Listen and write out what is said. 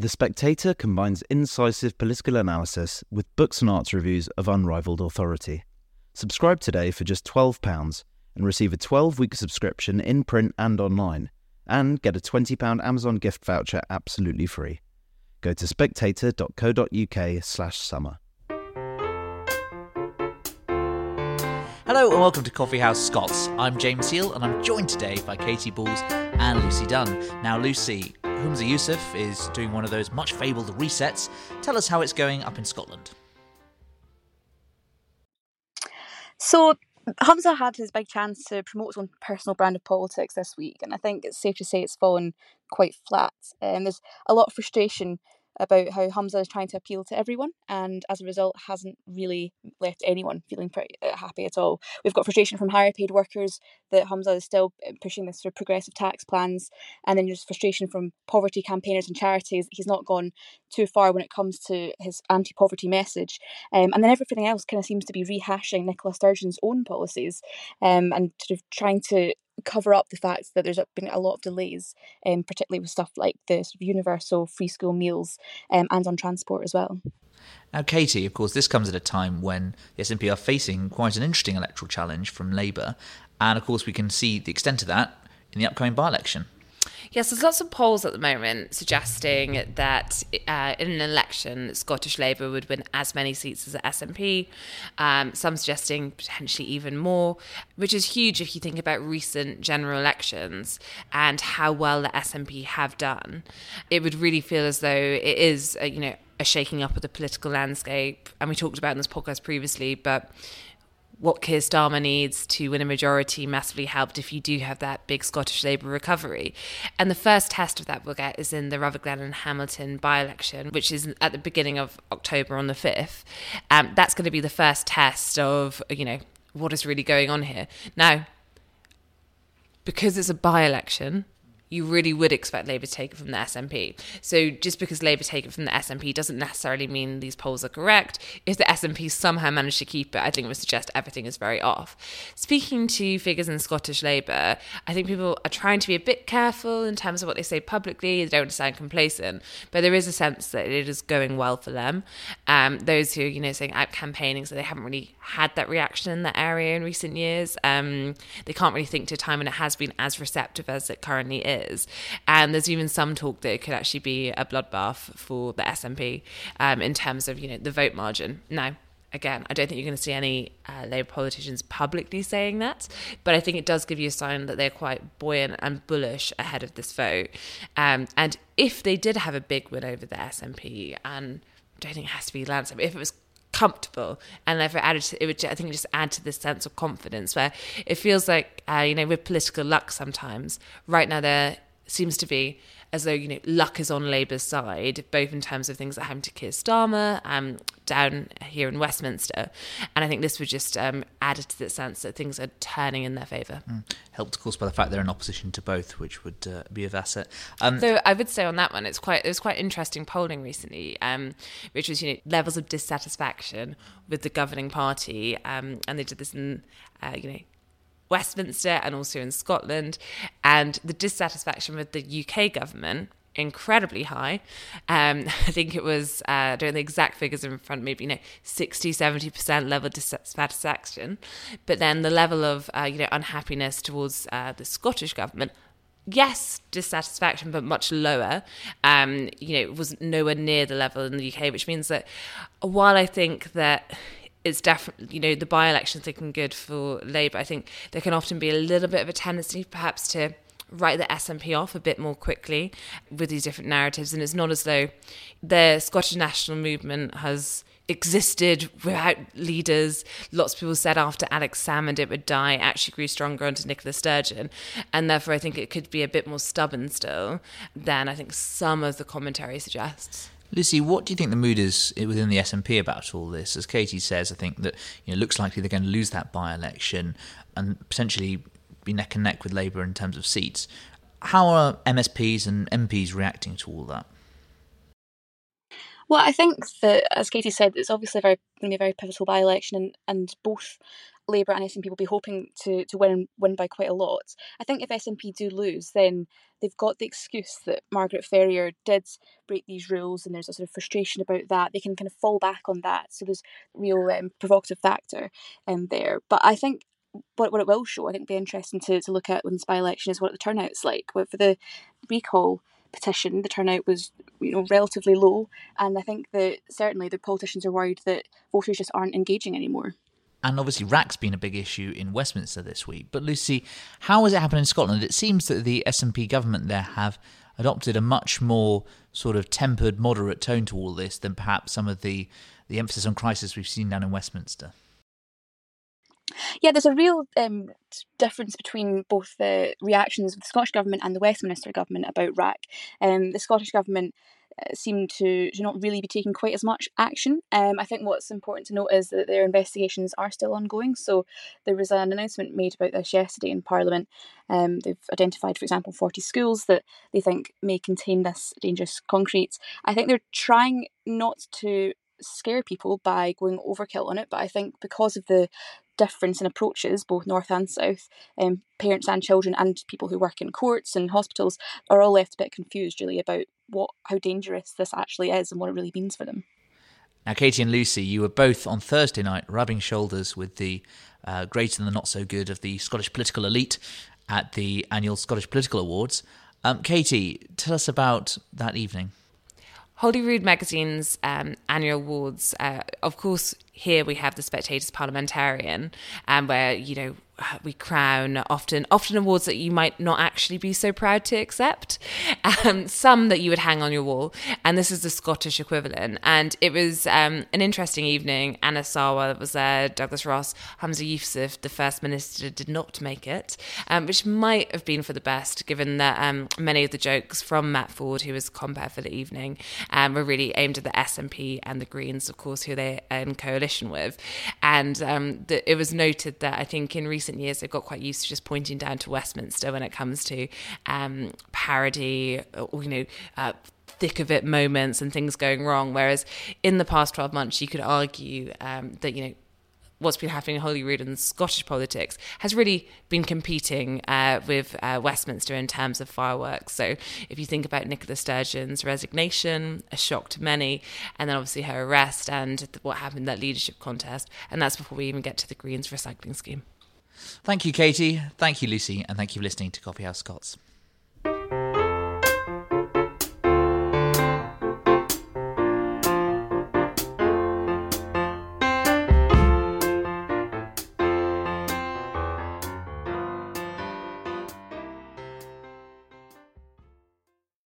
The Spectator combines incisive political analysis with books and arts reviews of unrivaled authority. Subscribe today for just £12 and receive a 12 week subscription in print and online, and get a £20 Amazon gift voucher absolutely free. Go to spectator.co.uk/slash summer. Hello and welcome to Coffee House Scots. I'm James Heale and I'm joined today by Katy Balls and Lucy Dunn. Now, Lucy, Humza Yousaf is doing one of those much fabled resets. Tell us how it's going up in Scotland. So, Humza had his big chance to promote his own personal brand of politics this week, and I think it's safe to say it's fallen quite flat. Um, there's a lot of frustration about how Humza is trying to appeal to everyone and as a result hasn't really left anyone feeling pretty uh, happy at all. We've got frustration from higher paid workers that Humza is still uh, pushing this of progressive tax plans and then there's frustration from poverty campaigners and charities. He's not gone too far when it comes to his anti-poverty message. Um, and then everything else kind of seems to be rehashing Nicola Sturgeon's own policies um, and sort of trying to cover up the fact that there's been a lot of delays, um, particularly with stuff like the sort of universal free school meals um, and on transport as well. Now, Katy, of course, this comes at a time when the SNP are facing quite an interesting electoral challenge from Labour, and of course, we can see the extent of that in the upcoming by election. Yes, there's lots of polls at the moment suggesting that uh, in an election, Scottish Labour would win as many seats as the SNP. Um, some suggesting potentially even more, which is huge if you think about recent general elections and how well the SNP have done. It would really feel as though it is, a, you know, a shaking up of the political landscape. And we talked about in this podcast previously, but what Keir Starmer needs to win a majority massively helped if you do have that big Scottish Labour recovery. And the first test of that we'll get is in the Rutherglen and Hamilton by election, which is at the beginning of October on the 5th. Um, that's going to be the first test of, you know, what is really going on here. Now, because it's a by election, you really would expect Labour to take it from the SNP. So just because Labour take it from the SNP doesn't necessarily mean these polls are correct. If the SNP somehow managed to keep it, I think it would suggest everything is very off. Speaking to figures in Scottish Labour, I think people are trying to be a bit careful in terms of what they say publicly. They don't sound complacent, but there is a sense that it is going well for them. Um, those who, you know, saying out campaigning, so they haven't really had that reaction in that area in recent years. Um, they can't really think to a time when it has been as receptive as it currently is And there's even some talk that it could actually be a bloodbath for the SNP um, in terms of you know the vote margin. Now, again, I don't think you're going to see any uh, Labour politicians publicly saying that, but I think it does give you a sign that they're quite buoyant and bullish ahead of this vote. Um, and if they did have a big win over the SNP, and I don't think it has to be but if it was comfortable. And it added to, it would I think just add to this sense of confidence where it feels like uh, you know with political luck sometimes right now there seems to be as though you know luck is on Labour's side, both in terms of things that happened to Keir Starmer um, down here in Westminster, and I think this would just um, add to the sense that things are turning in their favour. Mm. Helped, of course, by the fact they're in opposition to both, which would uh, be of asset. Um, so I would say on that one, it's quite it was quite interesting polling recently, um, which was you know levels of dissatisfaction with the governing party, um, and they did this in uh, you know Westminster and also in Scotland. And the dissatisfaction with the UK government incredibly high. Um, I think it was, uh, I don't know the exact figures in front of me, but, you know, 60, 70% level of dissatisfaction. But then the level of, uh, you know, unhappiness towards uh, the Scottish government, yes, dissatisfaction, but much lower. Um, you know, it was nowhere near the level in the UK, which means that while I think that it's definitely you know the by-elections looking good for Labour. I think there can often be a little bit of a tendency, perhaps, to write the SNP off a bit more quickly with these different narratives, and it's not as though the Scottish national movement has existed without leaders. Lots of people said after Alex Salmond it would die, it actually grew stronger under Nicola Sturgeon. And therefore, I think it could be a bit more stubborn still than I think some of the commentary suggests. Lucy, what do you think the mood is within the SNP about all this? As Katy says, I think that you know, it looks likely they're going to lose that by-election and potentially be neck and neck with Labour in terms of seats. How are MSPs and MPs reacting to all that? Well, I think that, as Katy said, it's obviously very, going to be a very pivotal by-election, and, and both Labour and SNP will be hoping to, to win win by quite a lot. I think if SNP do lose, then they've got the excuse that Margaret Ferrier did break these rules, and there's a sort of frustration about that. They can kind of fall back on that, so there's a real um, provocative factor in there. But I think what, what it will show, I think, will be interesting to, to look at when this by election is what the turnout's like. But for the recall petition, the turnout was you know relatively low, and I think that certainly the politicians are worried that voters just aren't engaging anymore. And obviously, RAAC's been a big issue in Westminster this week. But Lucy, how has it happened in Scotland? It seems that the SNP government there have adopted a much more sort of tempered, moderate tone to all this than perhaps some of the the emphasis on crisis we've seen down in Westminster. Yeah, there's a real um, difference between both the reactions of the Scottish Government and the Westminster Government about RAAC. Um, the Scottish Government seem to, to not really be taking quite as much action. Um, I think what's important to note is that their investigations are still ongoing. So there was an announcement made about this yesterday in Parliament. Um, they've identified, for example, 40 schools that they think may contain this dangerous concrete. I think they're trying not to scare people by going overkill on it, but I think because of the difference in approaches, both north and south, um, parents and children and people who work in courts and hospitals are all left a bit confused really about what how dangerous this actually is and what it really means for them. Now, Katy and Lucy, you were both on Thursday night rubbing shoulders with the uh, and the not so good of the Scottish political elite at the annual Scottish Political Awards. Um, Katy, tell us about that evening. Holyrood Magazine's um, annual awards, uh, of course, here we have the Spectator's Parliamentarian, um, where you know we crown often often awards that you might not actually be so proud to accept. Um, some that you would hang on your wall. And this is the scottish equivalent. And it was um, an interesting evening. Anas Sarwar was there douglas ross humza yousaf the first minister did not make it um, which might have been for the best given that um, many of the jokes from matt forde who was compere for the evening um, were really aimed at the snp and the greens of course who they're in coalition with. And um, the, it was noted that i think in recent recent years they've got quite used to just pointing down to Westminster when it comes to um, parody or, you know, uh, thick of it moments and things going wrong. Whereas in the past 12 months, you could argue um, that, you know, what's been happening in Holyrood and Scottish politics has really been competing uh, with uh, Westminster in terms of fireworks. So if you think about Nicola Sturgeon's resignation, a shock to many, and then obviously her arrest and what happened in that leadership contest, and that's before we even get to the Greens recycling scheme. Thank you, Katy. Thank you, Lucy. And thank you for listening to Coffeehouse Scots.